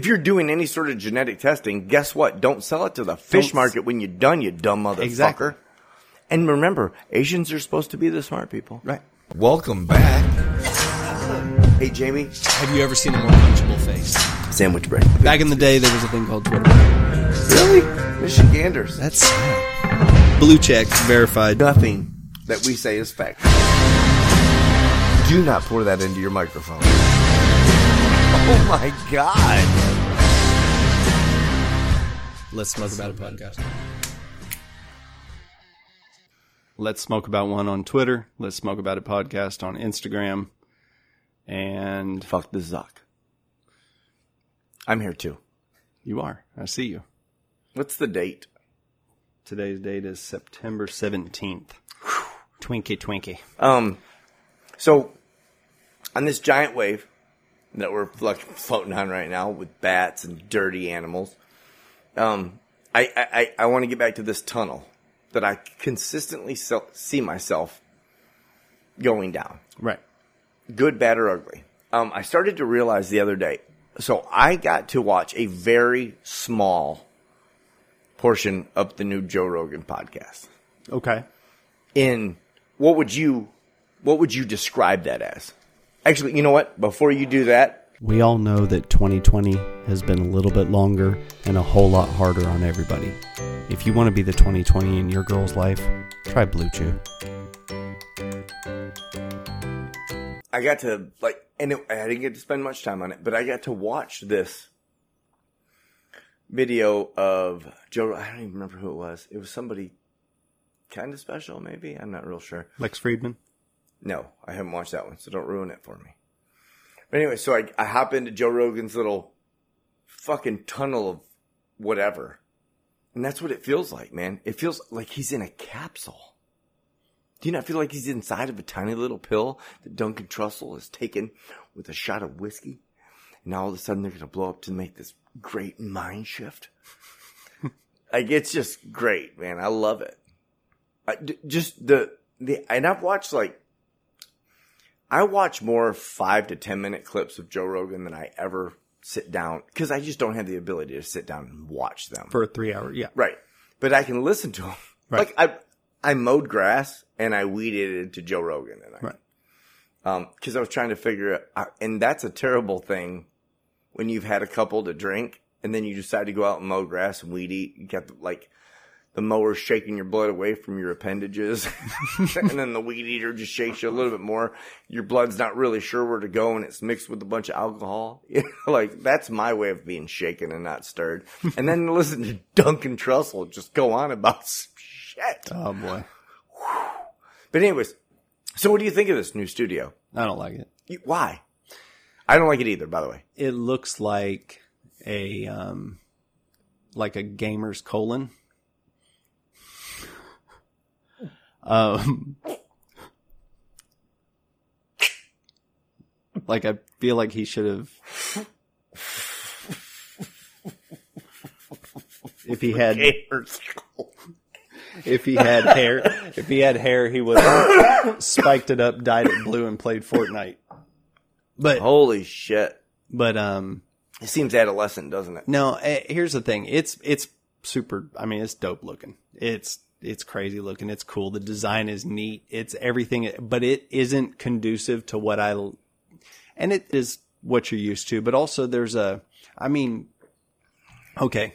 If you're doing any sort of genetic testing, guess what? Don't sell it to the fish Don't s- market when you're done, you dumb motherfucker. Exactly. And remember, Asians are supposed to be the smart people. Right. Welcome back. Hey, Jamie, Have you ever seen a more punchable face? sandwich bread. Back in the day, there was a thing called Twitter. Really? Michiganders. That's sad. Blue check verified. Nothing that we say is fact. Do not pour that into your microphone. Oh my god. Let's smoke about a podcast. Let's smoke about one on Twitter. Let's smoke about a podcast on Instagram. And Fuck the Zuck. I'm here too. you are. I see you. What's the date? Today's date is September 17th. Twinkie Twinkie. Um, so on this giant wave that we're floating on right now with bats and dirty animals, um, I I, I, want to get back to this tunnel that I consistently se- see myself going down. Right. good, bad, or ugly. Um, I started to realize the other day. So I got to watch a very small portion of the new Joe Rogan podcast. Okay. In what would you, what would you describe that as? Actually, you know what? Before you do that, We all know that 2020 has been a little bit longer and a whole lot harder on everybody. If you want to be the 2020 in your girl's life, try Blue Chew. I got to like, and it, I didn't get to spend much time on it, but I got to watch this video of Joe. I don't even remember who it was. It was somebody kind of special, maybe. I'm not real sure. Lex Fridman. No, I haven't watched that one, so don't ruin it for me. But anyway, so I, I hop into Joe Rogan's little fucking tunnel of whatever. And that's what it feels like, man. It feels like he's in a capsule. Do you not feel like he's inside of a tiny little pill that Duncan Trussell has taken with a shot of whiskey? And all of a sudden they're going to blow up to make this great mind shift? like, it's just great, man. I love it. I, d- just the, the, and I've watched like, I watch more five to 10 minute clips of Joe Rogan than I ever sit down because I just don't have the ability to sit down and watch them. For a three hour. Yeah. Right. But I can listen to him. Right. Like I, I mowed grass and I weeded it to Joe Rogan and I, Right. um, cause I was trying to figure it out. And that's a terrible thing when you've had a couple to drink and then you decide to go out and mow grass and weed eat. You got the, like the mower shaking your blood away from your appendages. and then the weed eater just shakes you a little bit more. Your blood's not really sure where to go and it's mixed with a bunch of alcohol. You know, like that's my way of being shaken and not stirred. And then listen to Duncan Trussell just go on about some shit. Oh boy. But anyways, so what do you think of this new studio? I don't like it. You, why? I don't like it either, by the way. It looks like a um like a gamer's colon. Um like I feel like he should have if he had if he had hair if he had hair he would have spiked it up, dyed it blue and played Fortnite. But Holy shit. but um It seems adolescent, doesn't it? no, eh, here's the thing. It's it's super. I mean, it's dope looking. It's it's crazy looking. It's cool. The design is neat. It's everything, but it isn't conducive to what I, And it is what you're used to, but also there's a. I mean, okay,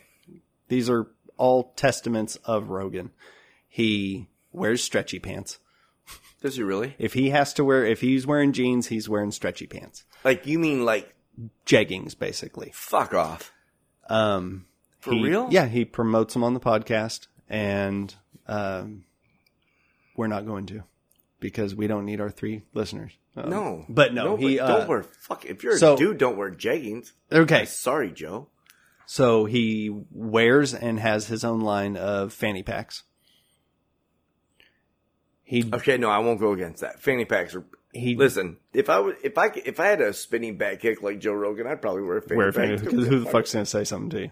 these are all testaments of Rogan. He wears stretchy pants. Does he really? If he has to wear, if he's wearing jeans, he's wearing stretchy pants. Like, you mean like, Jeggings, basically. fuck off. Um, For he- real? Yeah, he promotes them on the podcast, and um, we're not going to because we don't need our three listeners. Um, No. but no, he but uh, don't wear, fuck, if you're a dude, don't wear jeggings. Okay, Sorry, Joe. so he wears and has his own line of fanny packs. He Okay, no, I won't go against that. Fanny packs are. he Listen, if I was, if I, if I had a spinning back kick like Joe Rogan, I'd probably wear a fanny wear pack. fanny too. because who the fuck's gonna say something to you?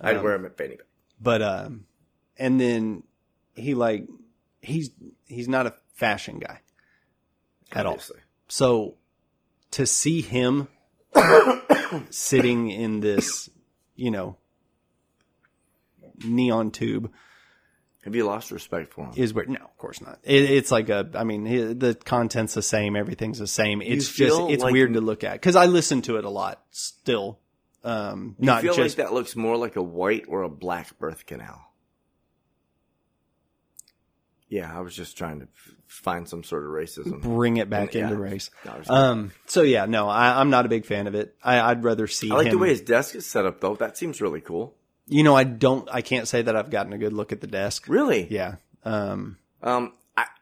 I'd um, wear them at fanny pack. But um, and then he like he's he's not a fashion guy at all. So to see him sitting in this you know, neon tube Have you lost respect for him? is where no of course not it, it's like a i mean the content's the same everything's the same it's just it's like- weird to look at because i listen to it a lot still um I not feel just like that looks more like a white or a black birth canal. Yeah, I was just trying to f- find some sort of racism. bring it back Yeah. into race No, um so yeah no I, i'm not a big fan of it I, i'd rather see I like the way his desk is set up, though. That seems really cool. you know i don't i can't say that i've gotten a good look at the desk Really? yeah um Um,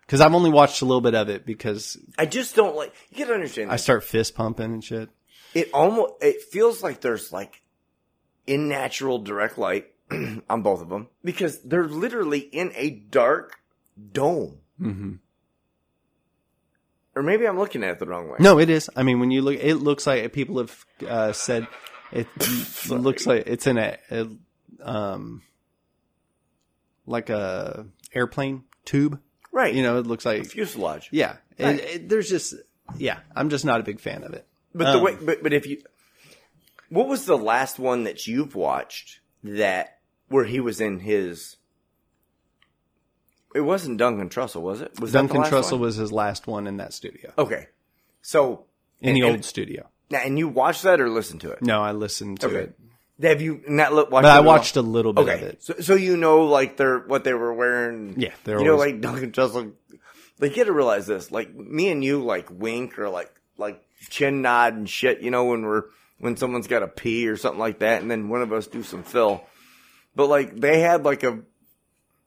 because i've only watched a little bit of it because I just don't like. You gotta understand. i this. start fist pumping and shit it almost it feels like there's like in natural direct light on both of them because they're literally in a dark dome. mm-hmm. Or maybe I'm looking at it the wrong way. No, it is. I mean, when you look, it looks like people have uh, said it looks like it's in a, a um like a airplane tube. right? You know, it looks like fuselage. yeah. Right. it- there's just yeah. I'm just not a big fan of it. But the Um, way, but but if you, what was the last one that you've watched that where he was in his? It wasn't Duncan Trussell, was it? Was Duncan the Trussell one? was his last one in that studio okay. So in the and- old studio. now, and you watched that or listened to it? No, I listened to Okay. it, Have you not watched? but it I watched a little bit Okay, of it. so so you know like they're what they were wearing. Yeah, they're you know always- like Duncan Trussell. Like you got to realize this. Like me and you like wink or like like chin nod and shit. You know when we're when someone's got a pee or something like that, and then one of us do some fill. But like they had like a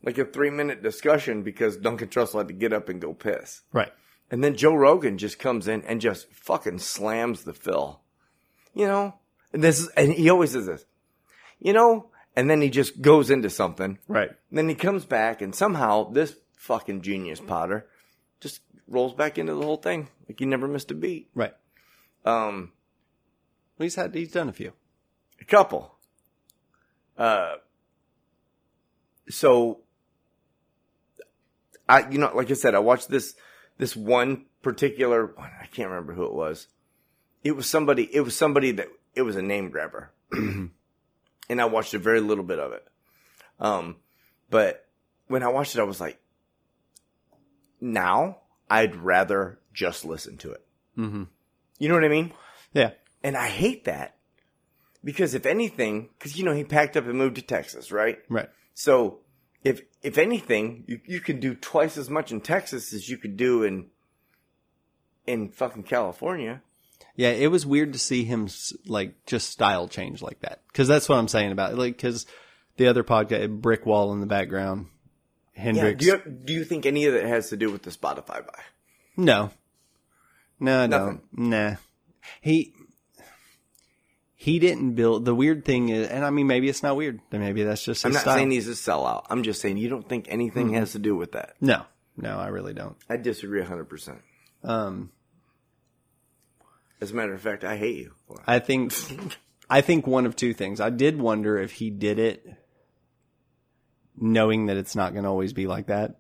like a three minute discussion because Duncan Trussell had to get up and go piss. Right. And then Joe Rogan just comes in and just fucking slams the fill. You know? And this is, and he always does this. You know? And then he just goes into something. Right. And then he comes back and somehow this fucking genius Potter just rolls back into the whole thing. Like he never missed a beat. Right. Um, Well, he's had he's done a few. a couple. Uh, so I, you know, like I said, I watched this, this one particular, one. I can't remember who it was. It was somebody, it was somebody that, it was a name grabber. and I watched a very little bit of it. Um, but when I watched it, I was like, now I'd rather just listen to it. Mm-hmm. You know what I mean? Yeah. And I hate that because if anything, because you know he packed up and moved to Texas, right? Right. So if if anything, you you can do twice as much in Texas as you could do in in fucking California. Yeah, it was weird to see him like just style change like that. Because that's what I'm saying about it. Like, because the other podcast, brick wall in the background, Yeah. Hendrix. Do you do you think any of it has to do with the Spotify buy? No, no, I Nothing. don't. Nah, he he didn't build. The weird thing is, and I mean, maybe it's not weird. Maybe that's just I'm not style. saying he's a sellout. I'm just saying you don't think anything has to do with that. no, no, I really don't. I disagree 100. percent Um, As a matter of fact, I hate you. I think I think one of two things. I did wonder if he did it knowing that it's not going to always be like that.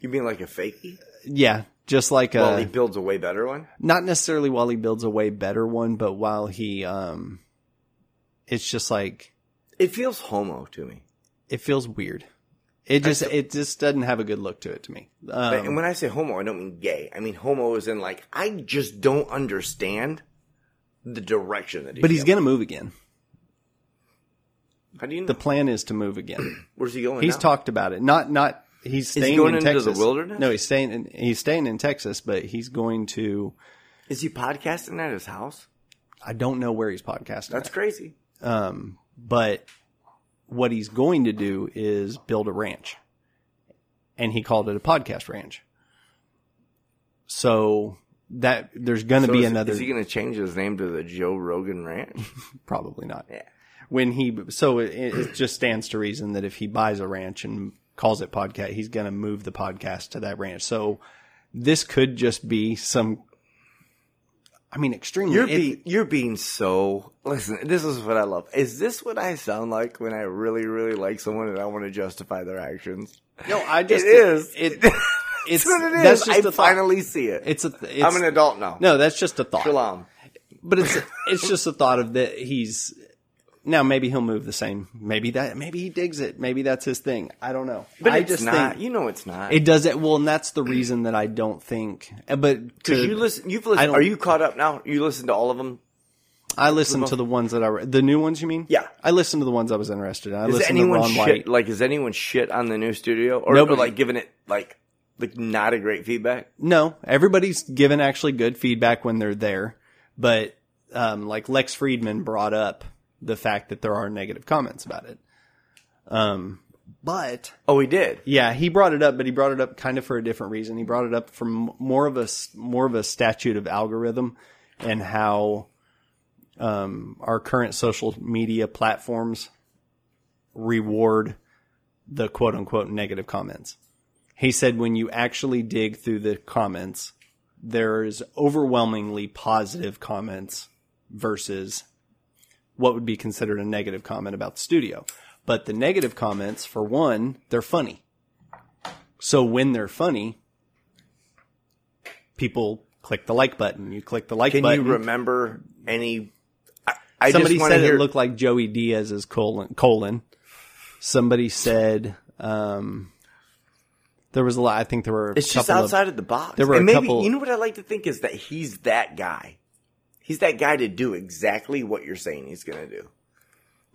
You mean like a fakey? Yeah, just like a Well, he builds a way better one. not necessarily while he builds a way better one, but while he um it's just like It feels homo to me. it feels weird. It just still- it just doesn't have a good look to it to me. and Um, when I say homo, I don't mean gay. I mean homo is in like I just don't understand the direction that he's. but he's going. going to move again. How do you know? The plan is to move again. Where's he going? He's now? talked about it. Not not he's he staying going in into the Texas. wilderness? No, he's staying in he's staying in Texas, but he's going to Is he podcasting at his house? I don't know where he's podcasting. That's at. crazy. Um, but what he's going to do is build a ranch. And he called it a podcast ranch. So that there's going to So be is, another Is he going to change his name to the Joe Rogan Ranch? probably not. yeah. When he so it, it just stands to reason that if he buys a ranch and calls it podcast, he's going to move the podcast to that ranch. So this could just be some I mean extremely You're it- being you're being so listen. This is what I love. Is this what I sound like when I really really like someone and I want to justify their actions? No, I just it is. It, It's it's what it is. that's just I a thought. finally see it. It's a. It's, I'm an adult now. No, that's just a thought. Shalom. but it's it's just a thought of that he's now maybe he'll move the same. Maybe that maybe he digs it. Maybe that's his thing. I don't know. But I it's just not. think you know, it's not. it does it well, and that's the reason that I don't think. uh, But Because you listen, you've listened. Are you caught up now? You listen to all of them. I listen to the ones that I re- the new ones. You mean? Yeah. I listen to the ones I was interested in. I Is listen to anyone Ron shit? White. Like, is anyone shit on the new studio, or, or like giving it like like not a great feedback? No, everybody's given actually good feedback when they're there, but um, like Lex Fridman brought up the fact that there are negative comments about it. Um, but Oh, he did. yeah, he brought it up, but he brought it up kind of for a different reason. He brought it up from more of a more of a statute of algorithm and how um, our current social media platforms reward the quote unquote negative comments. He said when you actually dig through the comments, there's overwhelmingly positive comments versus what would be considered a negative comment about the studio. But the negative comments, for one, they're funny. So when they're funny, people click the like button. You click the like Can button. you remember any? I, I Somebody said hear. it looked like Joey Diaz's colon. colon. Somebody said um, there was a lot. I think there were. A it's just couple of- outside of, the box. there were and a maybe couple- you know what I like to think is that he's that guy. He's that guy to do exactly what you're saying he's going to do.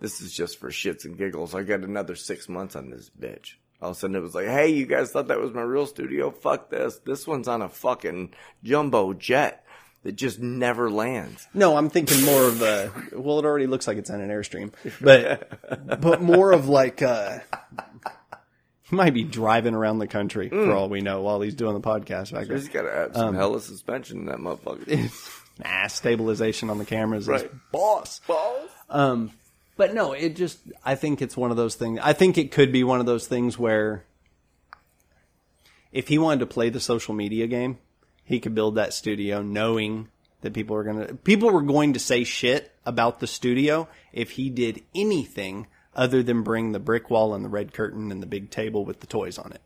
This is just for shits and giggles. I got another six months on this bitch. All of a sudden it was like, hey, you guys thought that was my real studio? Fuck this. This one's on a fucking jumbo jet that just never lands. No, I'm thinking more of a. Well, it already looks like it's on an airstream, but but more of like uh he might be driving around the country Mm. for all we know while he's doing the podcast back there. He's got to have some hella suspension in that motherfucker. Nah, stabilization on the cameras is Right. boss. Balls. Um, but no, it just I think it's one of those things. I think it could be one of those things where if he wanted to play the social media game, he could build that studio knowing that people are going to people were going to say shit about the studio if he did anything other than bring the brick wall and the red curtain and the big table with the toys on it.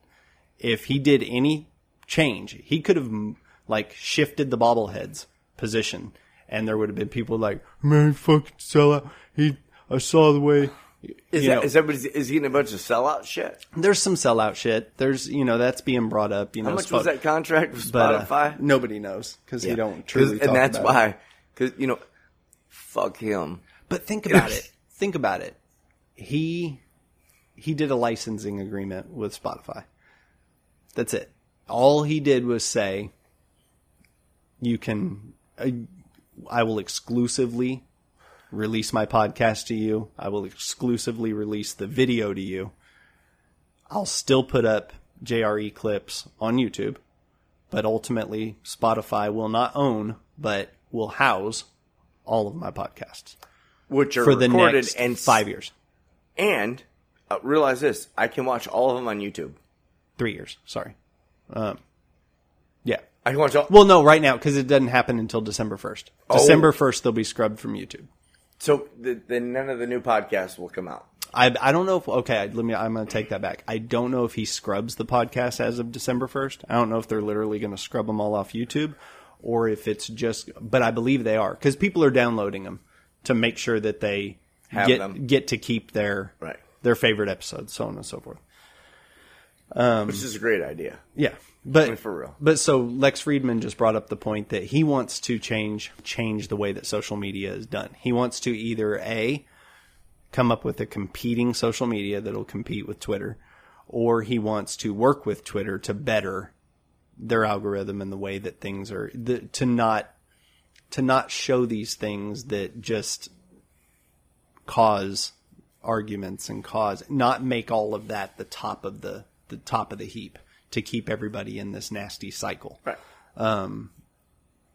If he did any change, he could have like shifted the bobbleheads position and there would have been people like, man, fucking sell out. He, I saw the way. Is you that know, is everybody is he getting a bunch of sellout shit? there's some sellout shit. There's, you know, that's being brought up. You know, How much Spo- was that contract with but, uh, Spotify? nobody knows because Yeah. you don't truly. and that's why, because you know, fuck him. But think about it. Think about it. He he did a licensing agreement with Spotify. That's it. All he did was say, "You can, I, I will exclusively release my podcast to you. I will exclusively release the video to you. I'll still put up JRE clips on YouTube, but ultimately Spotify will not own, but will house all of my podcasts." Which are for the recorded next and five years, And uh, realize this: I can watch all of them on YouTube. three years. Sorry. Um, yeah. I watch all. Well, no, right now because it doesn't happen until December first. Oh. December first, they'll be scrubbed from YouTube. So the, then none of the new podcasts will come out. I I don't know if okay. Let me. I'm going to take that back. I don't know if he scrubs the podcast as of December first. I don't know if they're literally going to scrub them all off YouTube, or if it's just. But I believe they are because people are downloading them to make sure that they Have get them. get to keep their Right. their favorite episodes, so on and so forth. Um, which is a great idea. Yeah, but mean, for real. But so Lex Fridman just brought up the point that he wants to change change the way that social media is done. He wants to either a come up with a competing social media that'll compete with Twitter, or he wants to work with Twitter to better their algorithm and the way that things are the, to not to not show these things that just cause arguments and cause not make all of that the top of the the top of the heap to keep everybody in this nasty cycle. Right.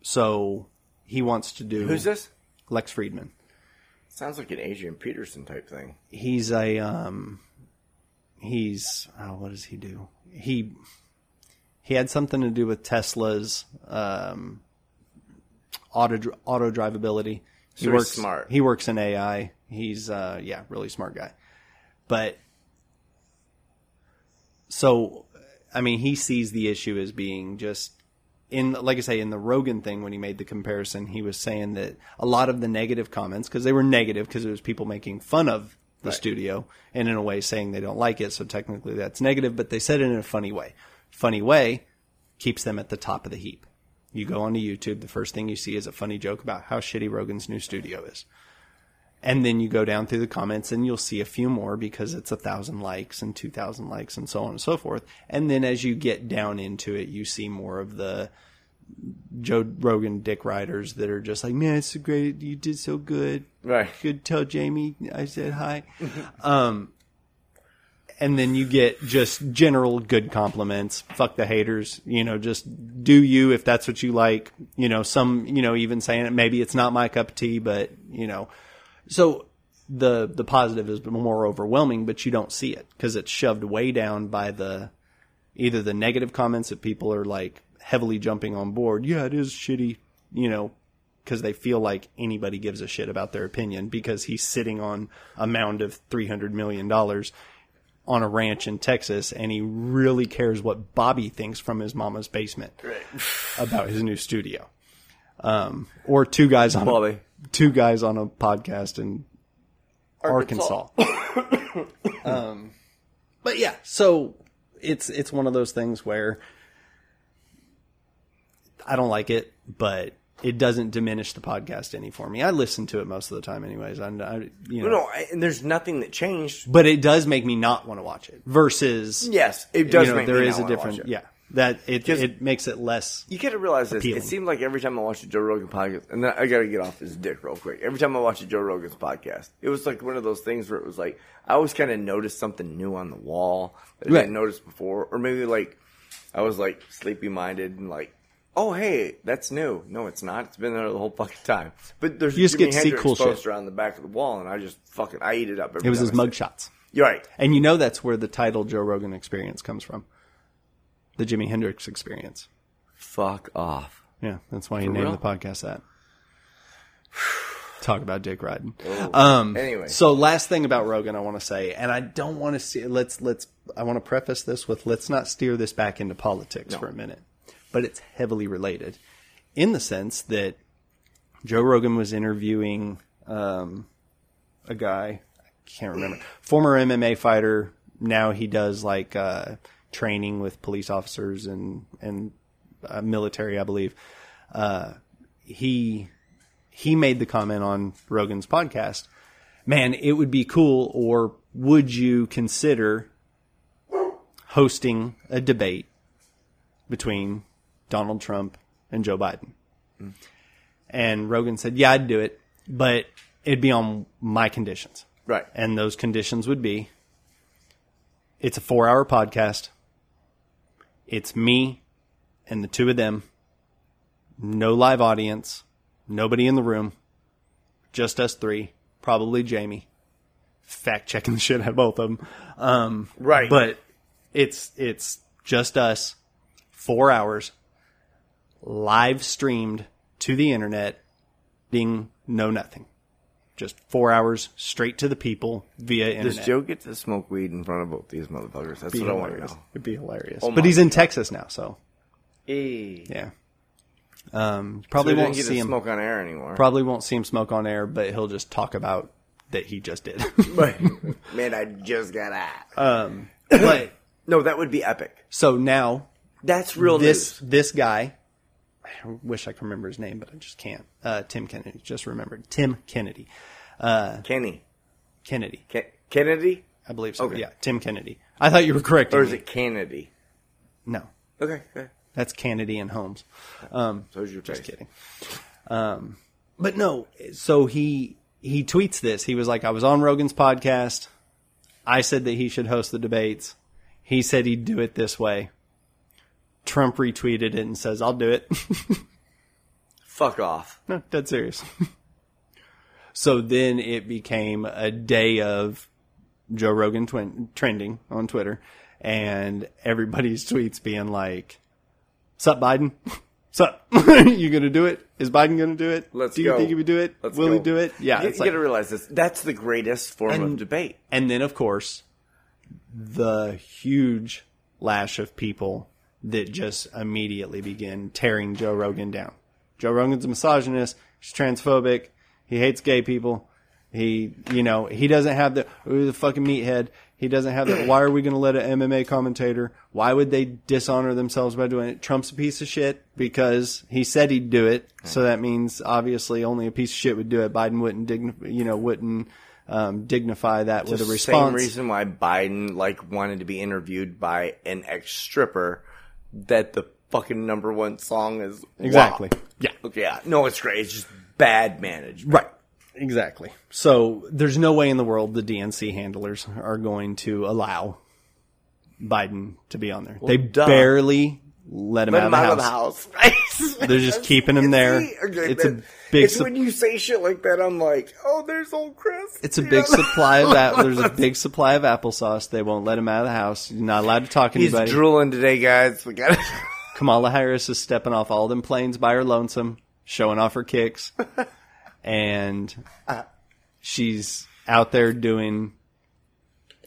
So he wants to do Who's this? Lex Fridman. Sounds like an Adrian Peterson type thing. He's a um he's oh, what does he do? He he had something to do with Tesla's um auto auto drivability. He So works smart. He works in AI. He's uh yeah, really smart guy. But so I mean he sees the issue as being just in like I say in the Rogan thing when he made the comparison, he was saying that a lot of the negative comments because they were negative because it was people making fun of the studio and in a way saying they don't like it. So technically that's negative, but they said it in a funny way. Funny way keeps them at the top of the heap. You go onto YouTube, the first thing you see is a funny joke about how shitty Rogan's new studio is. And then you go down through the comments and you'll see a few more because it's a thousand likes and two thousand likes and so on and so forth. And then as you get down into it, you see more of the Joe Rogan dick riders that are just like, man, it's so great. You did so good. Right. Good. Tell Jamie I said hi. um, and then you get just general good compliments. Fuck the haters. You know, just do you if that's what you like. You know, some, you know, even saying it, maybe it's not my cup of tea, but, you know, so the, the positive is more overwhelming, but you don't see it because it's shoved way down by the, either the negative comments that people are like heavily jumping on board. Yeah, it is shitty, you know, because they feel like anybody gives a shit about their opinion because he's sitting on a mound of $300 million on a ranch in Texas and he really cares what Bobby thinks from his mama's basement about his new studio. Um, or two guys on Bobby. Two guys on a podcast in Arkansas. um, but yeah, so it's it's one of those things where I don't like it, but it doesn't diminish the podcast any for me. I listen to it most of the time, anyways. I, I you know, No, no, I, and there's nothing that changed. but it does make me not want to watch it. Versus, Yes, it does you know, make there me is not a wanna different, yeah. That it Just- it makes it less. You got to realize this. Appealing. It seemed like every time I watched a Joe Rogan podcast, and then I got to get off his dick real quick. Every time I watched a Joe Rogan's podcast, it was like one of those things where it was like I always kind of noticed something new on the wall that I Right. didn't notice before, or maybe like I was like sleepy minded and like, oh hey, that's new. No, it's not. It's been there the whole fucking time. But there's You just Jimi get to see cool shit. poster on the back of the wall, and I just fucking I eat it up. Every It was his I see mug shots, You're right. and you know that's where the title Joe Rogan Experience comes from. The Jimi Hendrix Experience. Fuck off. Yeah, that's why he For named real? the podcast that. Talk about dick riding. Oh. Um, Anyway. so last thing about Rogan, I want to say, and I don't want to see. Let's let's. I want to preface this with let's not steer this back into politics for a minute, but it's heavily related, in the sense that Joe Rogan was interviewing um, a guy I can't remember, former MMA fighter. Now he does like uh, training with police officers and and uh, military, I believe. Uh, he he made the comment on Rogan's podcast. Man, it would be cool, or would you consider hosting a debate between Donald Trump and Joe Biden? And Rogan said, "Yeah, I'd do it, but it'd be on my conditions." Right. And those conditions would be it's a four hour podcast. It's me and the two of them. No live audience. Nobody in the room. Just us three. Probably Jamie. Fact checking the shit out of both of them. Um, Right. But it's, it's just us. Four hours. Live streamed to the internet. Ding. No nothing. Just four hours straight to the people via internet. Does Joe get to smoke weed in front of both these motherfuckers? That's be what I want to hilarious. know. It'd be hilarious. Oh but he's in Texas now, so Hey. yeah. Um, probably didn't won't see him. smoke on air anymore. Probably won't see him smoke on air, but he'll just talk about that he just did. But man, I just got out. um, but no, that would be epic. so now That's real this news. this guy, I wish I could remember his name, but I just can't. Uh, Tim Kennedy, just remembered Tim Kennedy. Kenny. Kennedy, Ke- Kennedy? I believe so. Okay. Yeah, Tim Kennedy. I thought you were correct. Or is it Kennedy? No, Okay, okay. that's Kennedy and Holmes. Um, So is your Just kidding. Um, but no, so he he tweets this. He was like, I was on Rogan's podcast. I said that he should host the debates. He said he'd do it this way. Trump retweeted it and says, I'll do it. Fuck off. no, dead serious. so then it became a day of Joe Rogan twin- trending on Twitter and everybody's tweets being like, Sup, Biden? Sup? you gonna do it? Is Biden gonna do it? Let's do you go. think he would do it? Let's Will he do it? Yeah. You, you like- gotta realize this. That's the greatest form of debate. and then, of course, the huge lash of people that just immediately begin tearing Joe Rogan down. Joe Rogan's a misogynist. He's transphobic. He hates gay people. He, you know, he doesn't have the, ooh, the fucking meathead. He doesn't have the, why are we going to let an MMA commentator, why would they dishonor themselves by doing it? Trump's a piece of shit because he said he'd do it. So that means obviously only a piece of shit would do it. Biden wouldn't, digni- you know, wouldn't, um, dignify that with a the response. same reason why Biden like wanted to be interviewed by an ex stripper that the fucking number one song is Exactly. WAP. Yeah. Okay, yeah. No, it's great. It's just bad management. Right. Exactly. So there's no way in the world the DNC handlers are going to allow Biden to be on there. they duh. barely let him, Let out, him of out the of the house. They're just keeping him there. Okay, It's a big It's sup- when you say shit like that, I'm like, oh, there's old Chris. It's a You big know? supply of that. There's a big supply of applesauce. They won't let him out of the house. You're not allowed to talk to He's anybody. drooling today, guys. We got. Kamala Harris is stepping off all them planes by her lonesome, showing off her kicks, and she's out there doing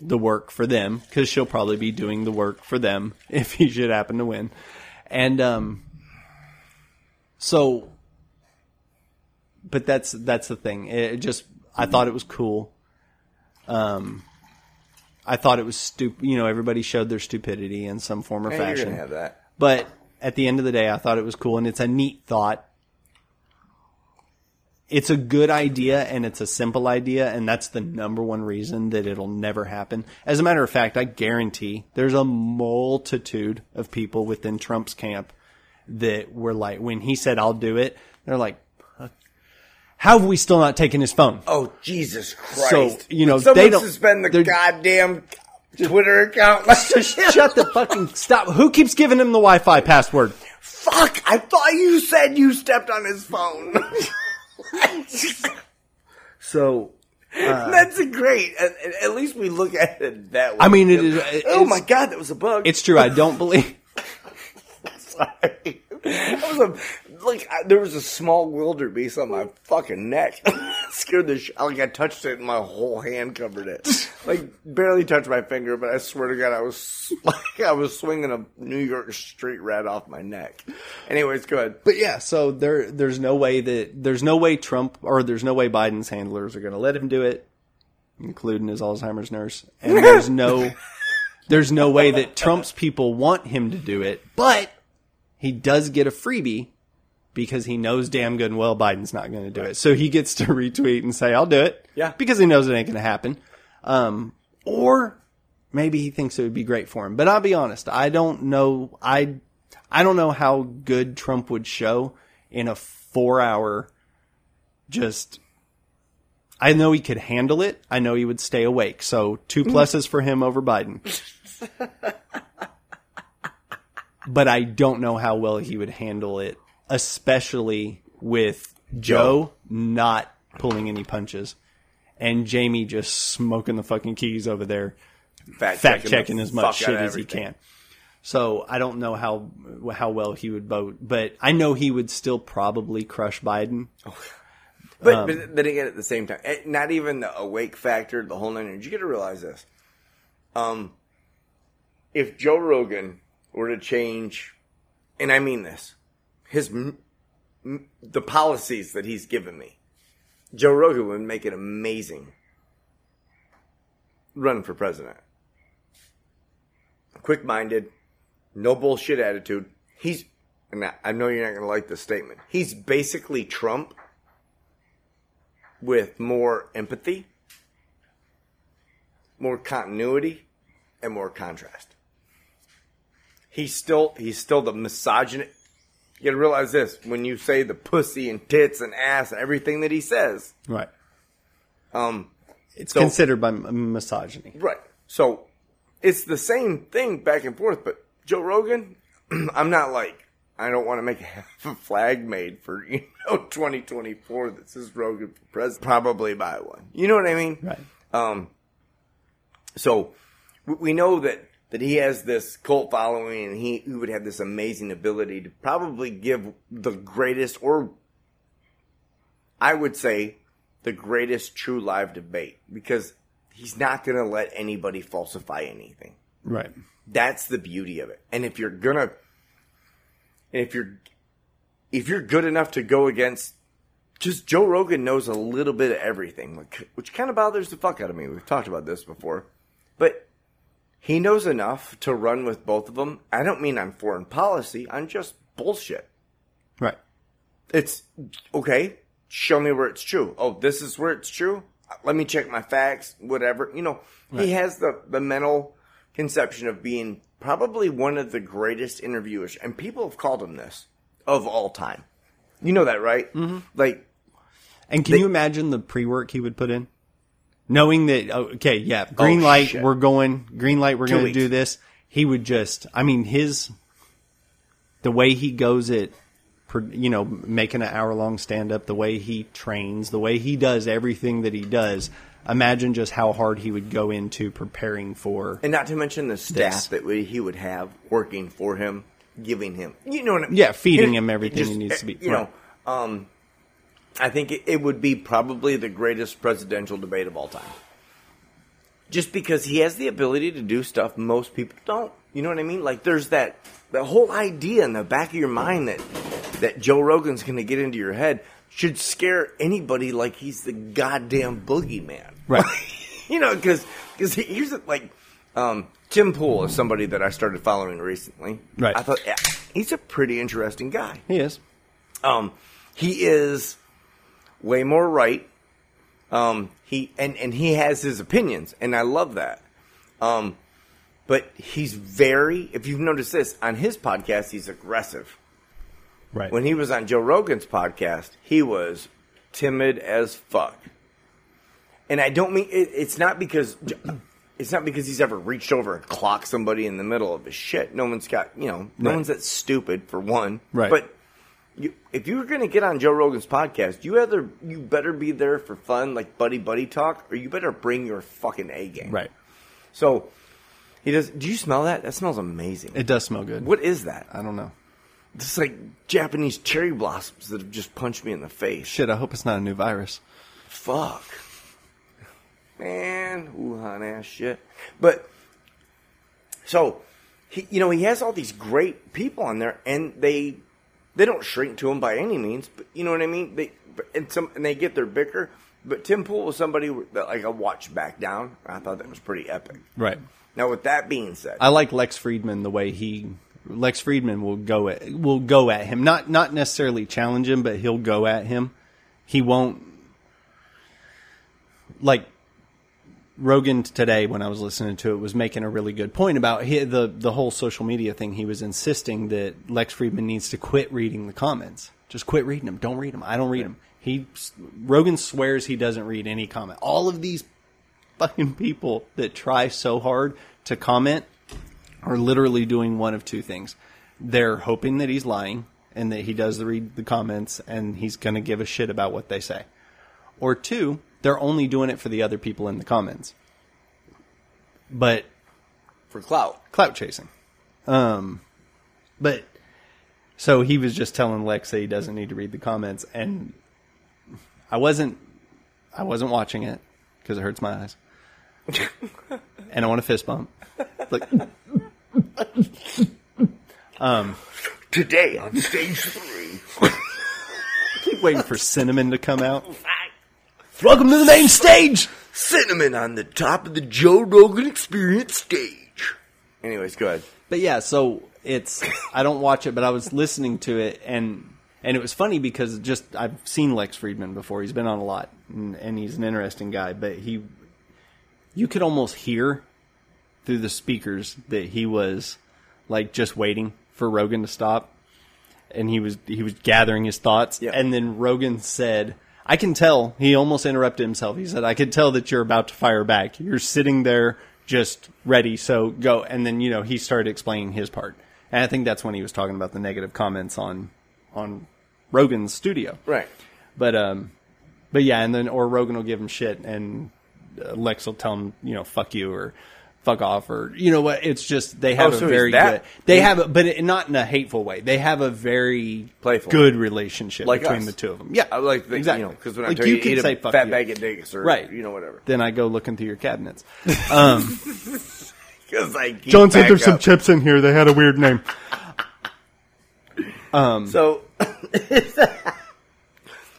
the work for them because she'll probably be doing the work for them if he should happen to win. And um, so, but that's that's the thing. It just I thought it was cool. Um, I thought it was stupid. You know, everybody showed their stupidity in some form or Man, you're fashion. gonna have that. But at the end of the day, I thought it was cool, and it's a neat thought. It's a good idea, and it's a simple idea, and that's the number one reason that it'll never happen. As a matter of fact, I guarantee there's a multitude of people within Trump's camp that were like, when he said, I'll do it, they're like, how have we still not taken his phone? Oh Jesus Christ! So, you know, Someone they don't- suspend the goddamn Twitter account. Just shut the fucking stop. Who keeps giving him the Wi-Fi password? Fuck! I thought you said you stepped on his phone. So uh, That's great. At, at least we look at it that way. I mean, it is- oh my god, that was a bug. it's true. I don't believe. was a like I, there was a small wildebeest on my fucking neck. Scared the sh- like I touched it and my whole hand covered it. Like barely touched my finger, but I swear to God, I was like I was swinging a New York street rat off my neck. Anyways, go ahead. But yeah, so there, there's no way that there's no way Trump or there's no way Biden's handlers are going to let him do it, including his Alzheimer's nurse. And there's no, there's no way that Trump's people want him to do it. But he does get a freebie because he knows damn good and well Biden's not going to do it. So he gets to retweet and say, "I'll do it." Yeah. because he knows it ain't going to happen. Um, or maybe he thinks it would be great for him. But I'll be honest, I don't know. I I don't know how good Trump would show in a four hour just I know he could handle it. I know he would stay awake. So two pluses for him over Biden. but I don't know how well he would handle it, especially with Joe not pulling any punches and Jamie just smoking the fucking keys over there Fact, fact checking as much shit as he can. So I don't know how how well he would vote, but I know he would still probably crush Biden. But, Um, but then again, at the same time, eh, not even the awake factor, the whole nine. You got to realize this. Um, if Joe Rogan were to change, and I mean this, his the policies that he's given me, Joe Rogan would make it amazing. Run for president. Quick minded, no bullshit attitude. He's, and I know you're not going to like this statement. He's basically Trump with more empathy, more continuity, and more contrast. He's still he's still the misogynist. You gotta realize this when you say the pussy and tits and ass and everything that he says. Right. Um, It's So- considered by misogyny. right. So it's the same thing back and forth. But Joe Rogan, I'm not like I don't want to make a flag made for you know 2024 that says Rogan for president. Probably buy one. You know what I mean? Right. Um, so we- we know that that he has this cult following, and he, he would have this amazing ability to probably give the greatest, or I would say, the greatest true live debate because he's not going to let anybody falsify anything. Right. That's the beauty of it. And if you're gonna, And if you're if you're good enough to go against just Joe Rogan knows a little bit of everything, which, which kind of bothers the fuck out of me. We've talked about this before. But he knows enough to run with both of them. I don't mean on foreign policy, on just bullshit. Right. It's okay. Show me where it's true. Oh, this is where it's true. Let me check my facts. Whatever. You know, he has the the mental conception of being probably one of the greatest interviewers, and people have called him this of all time. You know that, right? Mm-hmm. Like, And can you imagine the pre work he would put in? Knowing that, oh, okay, yeah, green Oh, light, shit. we're going, green light, we're Two going to do this. He would just, I mean, his, the way he goes at, per- you know, making an hour long stand up, the way he trains, the way he does everything that he does, imagine just how hard he would go into preparing for. and not to mention the staff This. that we, he would have working for him, giving him, you know what I mean? Yeah, feeding him everything just, he needs to be- You know, um, I think it, it would be probably the greatest presidential debate of all time. Just because he has the ability to do stuff most people don't. You know what I mean? Like there's that the whole idea in the back of your mind that that Joe Rogan's going to get into your head should scare anybody like he's the goddamn boogeyman. Right. you know, because because here's the, like um, Tim Pool is somebody that I started following recently. Right. I thought yeah, he's a pretty interesting guy. He is. Um, he is way more right. Um, he and and he has his opinions, and I love that. Um, but he's very. If you've noticed this on his podcast, he's aggressive. Right. When he was on Joe Rogan's podcast, he was timid as fuck. And I don't mean it, it's not because it's not because he's ever reached over and clocked somebody in the middle of his shit. No one's got you know no Right. one's that stupid for one. Right. But you, if you're going to get on Joe Rogan's podcast, you either you better be there for fun, like buddy buddy talk, or you better bring your fucking A game. right. So he does. Do you smell that? That smells amazing. It does smell good. what is that? I don't know. It's like Japanese cherry blossoms that have just punched me in the face. Shit, I hope it's not a new virus. Fuck. Man, Wuhan ass shit. But so he you know, he has all these great people on there and they they don't shrink to him by any means, but you know what I mean? They and some and they get their bicker. But Tim Pool was somebody that like I watched back down. I thought that was pretty epic. Right. Now with that being said, I like Lex Fridman the way he Lex Fridman will go at will go at him. Not not necessarily challenge him, but he'll go at him. He won't like Rogan today when I was listening to it was making a really good point about he, the the whole social media thing. He was insisting that Lex Fridman needs to quit reading the comments. Just quit reading them. Don't read them. I don't read them. He Rogan swears he doesn't read any comment. All of these fucking people that try so hard to comment are literally doing one of two things. They're hoping that he's lying and that he does read the comments and he's going to give a shit about what they say. Or two, they're only doing it for the other people in the comments. But for clout. clout chasing. Um, but so he was just telling Lex that he doesn't need to read the comments, and I wasn't, I wasn't watching it because it hurts my eyes, and I want a fist bump. Like, Today on stage three. I keep waiting for cinnamon to come out. Welcome to the main stage. Cinnamon on the top of the Joe Rogan Experience stage. Anyways, go ahead. But yeah, so it's I don't watch it, but I was listening to it and and it was funny because just I've seen Lex Fridman before. He's been on a lot and, and he's an interesting guy, but he you could almost hear through the speakers that he was like just waiting for Rogan to stop and he was he was gathering his thoughts and then Rogan said I can tell he almost interrupted himself. He said I could tell that you're about to fire back. You're sitting there just ready so go and then you know he started explaining his part. And I think that's when he was talking about the negative comments on on Rogan's studio. Right. But um, but yeah, and then or Rogan will give him shit, and uh, Lex will tell him, you know, fuck you or fuck off or you know what? It's just they have Oh, a so he's very that- good. They he- have, a, but it, not in a hateful way. They have a very Playful. good relationship Like between us. the two of them. Yeah, I like the, exactly. you know, because when I like tell you, you can eat say a fat you. bag of dicks or, Right. you know, whatever. Then I go looking through your cabinets. Um, Because I John said back there's some chips in here. They had a weird name. Um, So,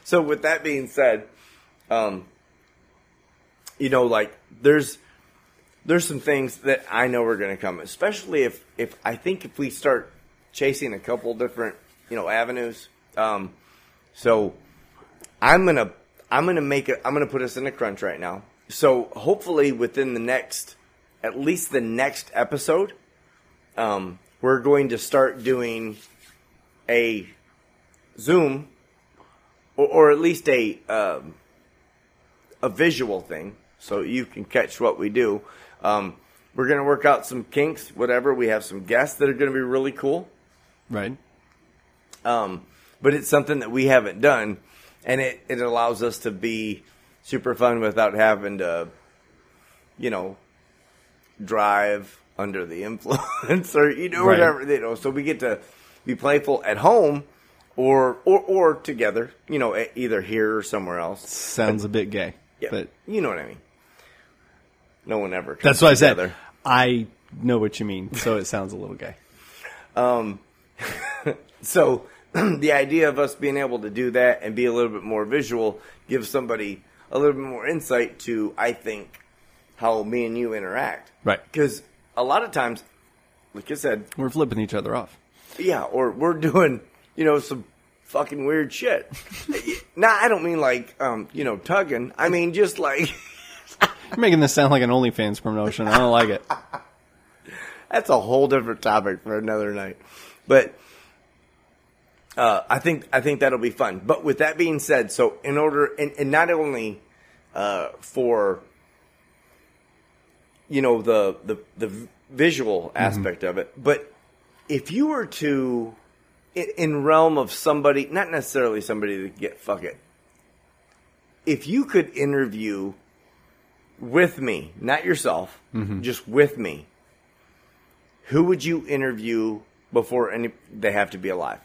so with that being said, um, you know, like there's there's some things that I know are going to come, especially if if I think if we start chasing a couple different you know avenues. Um, so I'm gonna I'm gonna make it. I'm gonna put us in a crunch right now. So hopefully within the next, at least the next episode, um, we're going to start doing a Zoom, or, or at least a um, a visual thing, so you can catch what we do. Um, we're gonna work out some kinks, whatever. We have some guests that are gonna be really cool. right. Um, but it's something that we haven't done, and it, it allows us to be super fun without having to, you know, drive under the influence or you know Right. whatever you know. So we get to be playful at home, or or or together, you know, either here or somewhere else. Sounds a bit gay, Yeah, but you know what I mean. No one ever. That's what I said. I know what you mean, so it sounds a little gay. Um, So the idea of us being able to do that and be a little bit more visual gives somebody a little bit more insight to, I think, how me and you interact. Right. Because a lot of times, like I said, We're flipping each other off. yeah, or we're doing, you know, some fucking weird shit. nah, I don't mean like, um, you know, tugging. I mean just like, You're making this sound like an OnlyFans promotion. I don't like it. that's a whole different topic for another night. But uh, I think I think that'll be fun. But with that being said, so in order and, and not only uh, for you know the the the visual aspect of it, but if you were to in, in realm of somebody, not necessarily somebody to get fuck it. If you could interview with me, not yourself, just with me, who would you interview before any they have to be alive?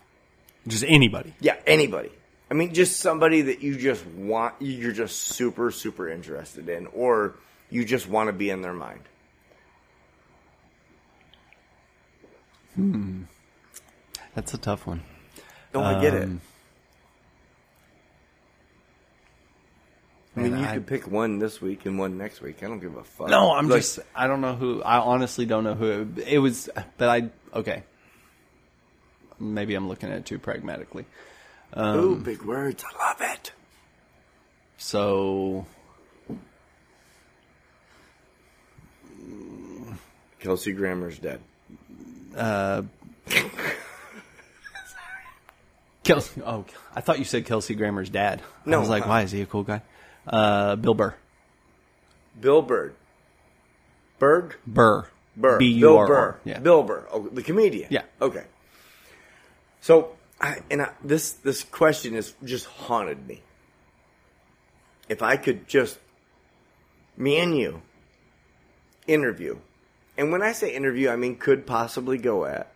Just anybody. Yeah, anybody. I mean, just somebody that you just want, you're just super, super interested in, or you just want to be in their mind. Hmm. That's a tough one. No, I get it. Um, I mean, you I- could pick one this week and one next week. I don't give a fuck. No, I'm Like, just. I don't know who. I honestly don't know who it, it was. But I okay. Maybe I'm looking at it too pragmatically. Ooh, big words. I love it. So Kelsey Grammer's dead. Uh, Kelsey. Oh, I thought you said Kelsey Grammer's dad. No, I was like, uh, why is he a cool guy? Uh, Bill Burr. Bill Bird. Burr. Burr. B U Bill Burr. Yeah. Bill Burr. Oh, the comedian. Yeah. Okay. So, I, and I, this this question has just haunted me. If I could just me and you interview, and when I say interview, I mean could possibly go at.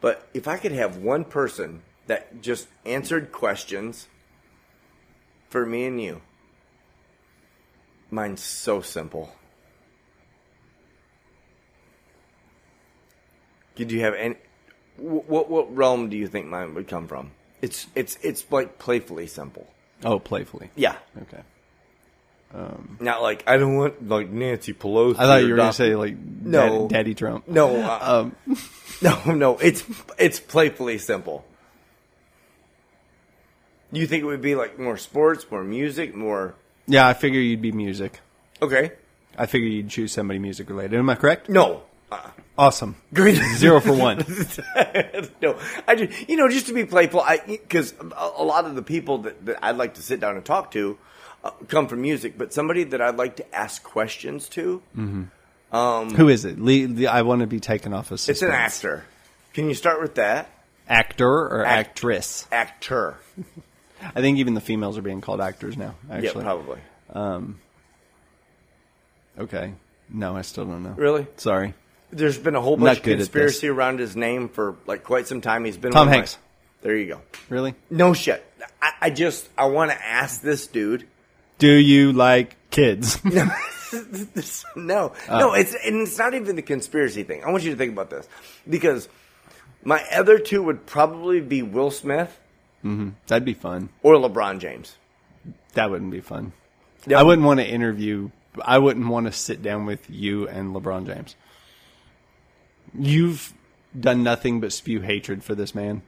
But if I could have one person that just answered questions for me and you, mine's so simple. Did you have any? What what realm do you think mine would come from? It's it's it's like playfully simple. Oh, playfully. Yeah, Okay. not like I don't want like Nancy Pelosi. I thought you were going to say like No. Dad- Daddy Trump. no, uh, Um, no, no. It's it's playfully simple. You think it would be like more sports, more music, more? yeah, I figure you'd be music. Okay, I figure you'd choose somebody music related. Am I correct? no. Uh, Awesome. great. Zero for one. no, I just you know just to be playful. I because a, a lot of the people that, that I'd like to sit down and talk to uh, come from music, but somebody that I'd like to ask questions to. Who is it? Le- the- I want to be taken off of It's an suspense. actor. Can you start with that? Actor or Act- actress? Actor. I think even the females are being called actors now. Yeah, Actually, probably. Um, okay. No, I still don't know. Really? Sorry. There's been a whole bunch of conspiracy around his name for like quite some time. He's been Tom of my- Hanks. there you go. Really? No shit. I, I just I want to ask this dude. Do you like kids? no, oh. no. It's and it's not even the conspiracy thing. I want you to think about this because My other two would probably be Will Smith That'd be fun. or LeBron James. That wouldn't be fun. Yeah. I wouldn't want to interview. I wouldn't want to sit down with you and LeBron James. You've done nothing but spew hatred for this man.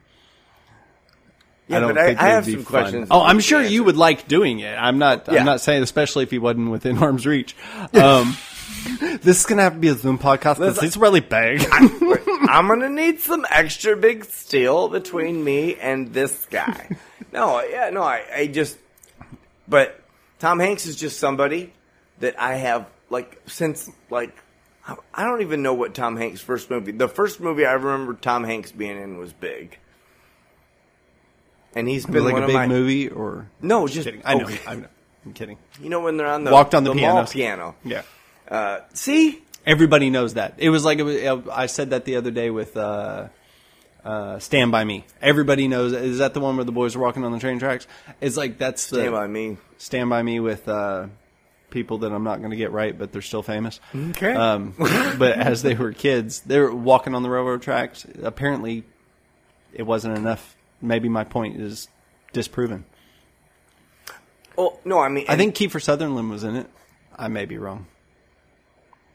Yeah, I don't but I, think I would have some fun. questions. Oh, I'm sure you would like doing it. I'm not. Yeah. I'm not saying, especially if he wasn't within arm's reach. Um, this is gonna have to be a Zoom podcast because he's really big. I'm gonna need some extra big steel between me and this guy. no, yeah, no, I, I just, but Tom Hanks is just somebody that I have like since like I- don't even know what Tom Hanks' first movie. The first movie I remember Tom Hanks being in was Big, and he's been like one a of big my movie or no, just kidding. I know. okay. I'm, I'm kidding. You know when they're on the Walked on the mall pianos. piano. Yeah. Uh, see, Everybody knows that. It was like it was, I said that the other day with uh, uh, "Stand by Me." Everybody knows. Is that the one where the boys are walking on the train tracks? It's like that's the Stand by me. "Stand by Me" with uh, people that I'm not going to get right, but they're still famous. Okay. Um, but as they were kids, they were walking on the railroad tracks. Apparently, it wasn't enough. Maybe my point is disproven. oh no, I mean I think Kiefer Sutherland was in it. I may be wrong.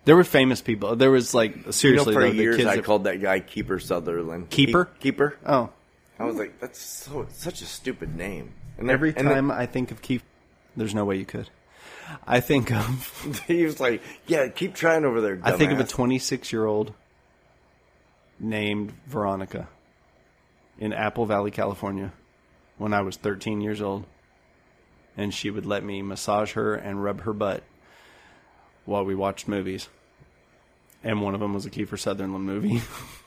There were famous people. There was like You know, seriously for though, the years kids I that- called that guy Keeper Sutherland. Keeper? Keep- Keeper. Oh, I was like, that's so such a stupid name. And every and time I think of Keith, there's no way you could. I think of he was like, yeah, keep trying over there. I think of a 26 year old named Veronica in Apple Valley, California, when I was 13 years old, and she would let me massage her and rub her butt while we watched movies. And one of them was a Kiefer Sutherland movie.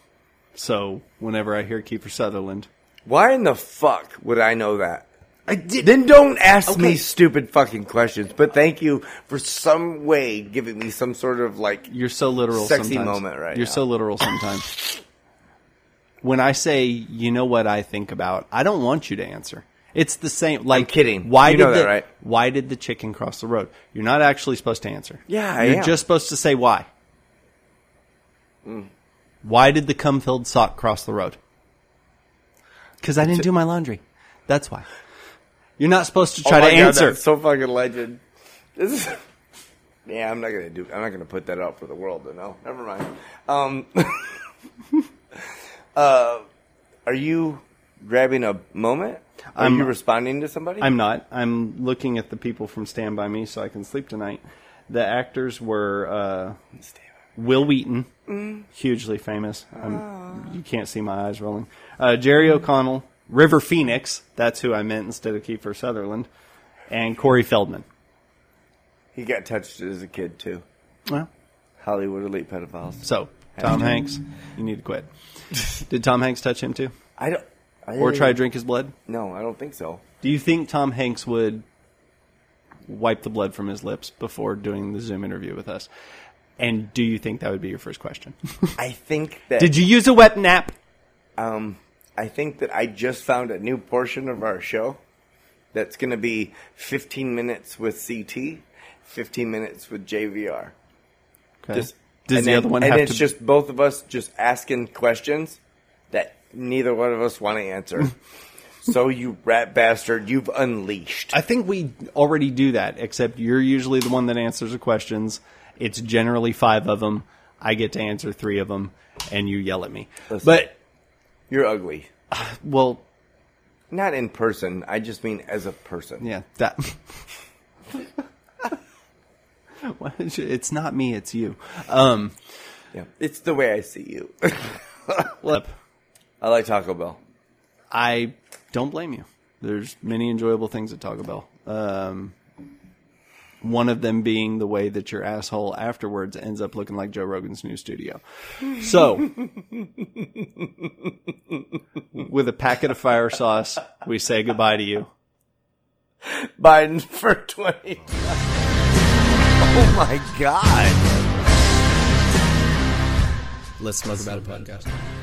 so whenever I hear Kiefer Sutherland, Why in the fuck would I know that? I did. Then don't ask Okay. me stupid fucking questions. But thank you for some way giving me some sort of like. You're so literal. Sexy sometimes. moment right You're now. so literal sometimes. when I say, you know what I think about, I don't want you to answer. It's the same. Like kidding. Why You did know that, the, right? Why did the chicken cross the road? You're not actually supposed to answer. Yeah, I You're am. just supposed to say why. Why did the cum-filled sock cross the road? Because I didn't do my laundry. That's why. You're not supposed to try Oh to God, answer. that's so fucking legend. This is. Yeah, I'm not gonna do. I'm not gonna put that out for the world know. Never mind. Um, uh, are you grabbing a moment? Are I'm- you responding to somebody? I'm not. I'm looking at the people from Stand By Me so I can sleep tonight. The actors were uh, Wil Wheaton, hugely famous. I'm, You can't see my eyes rolling. Uh, Jerry O'Connell, River Phoenix, that's who I meant instead of Kiefer Sutherland, and Corey Feldman. He got touched as a kid too. Well, Hollywood elite pedophiles. so Tom Hanks, you need to quit. Did Tom Hanks touch him too, I don't. I or try to drink his blood? No, I don't think so. Do you think Tom Hanks would wipe the blood from his lips before doing the Zoom interview with us? And do you think that would be your first question? I think that. Did you use a wet nap? Um, I think that I just found a new portion of our show that's going to be 15 minutes with CT, 15 minutes with JVR. Okay. Just, Does and the then- other one and have it's to? just both of us just asking questions that neither one of us want to answer. so you rat bastard, you've unleashed. I think we already do that, except you're usually the one that answers the questions. It's generally five of them. I get to answer three of them, and you yell at me. Listen. But You're ugly. well, Not in person. I just mean as a person. yeah, that. Why did you- it's not me, it's you. Um, Yeah. It's the way I see you. look, I like Taco Bell. I don't blame you. There's many enjoyable things at Taco Bell. Um, one of them being the way that your asshole afterwards ends up looking like Joe Rogan's new studio. So, with a packet of fire sauce, we say goodbye to you. Biden for 20. oh my God. Let's Smoke About It podcast.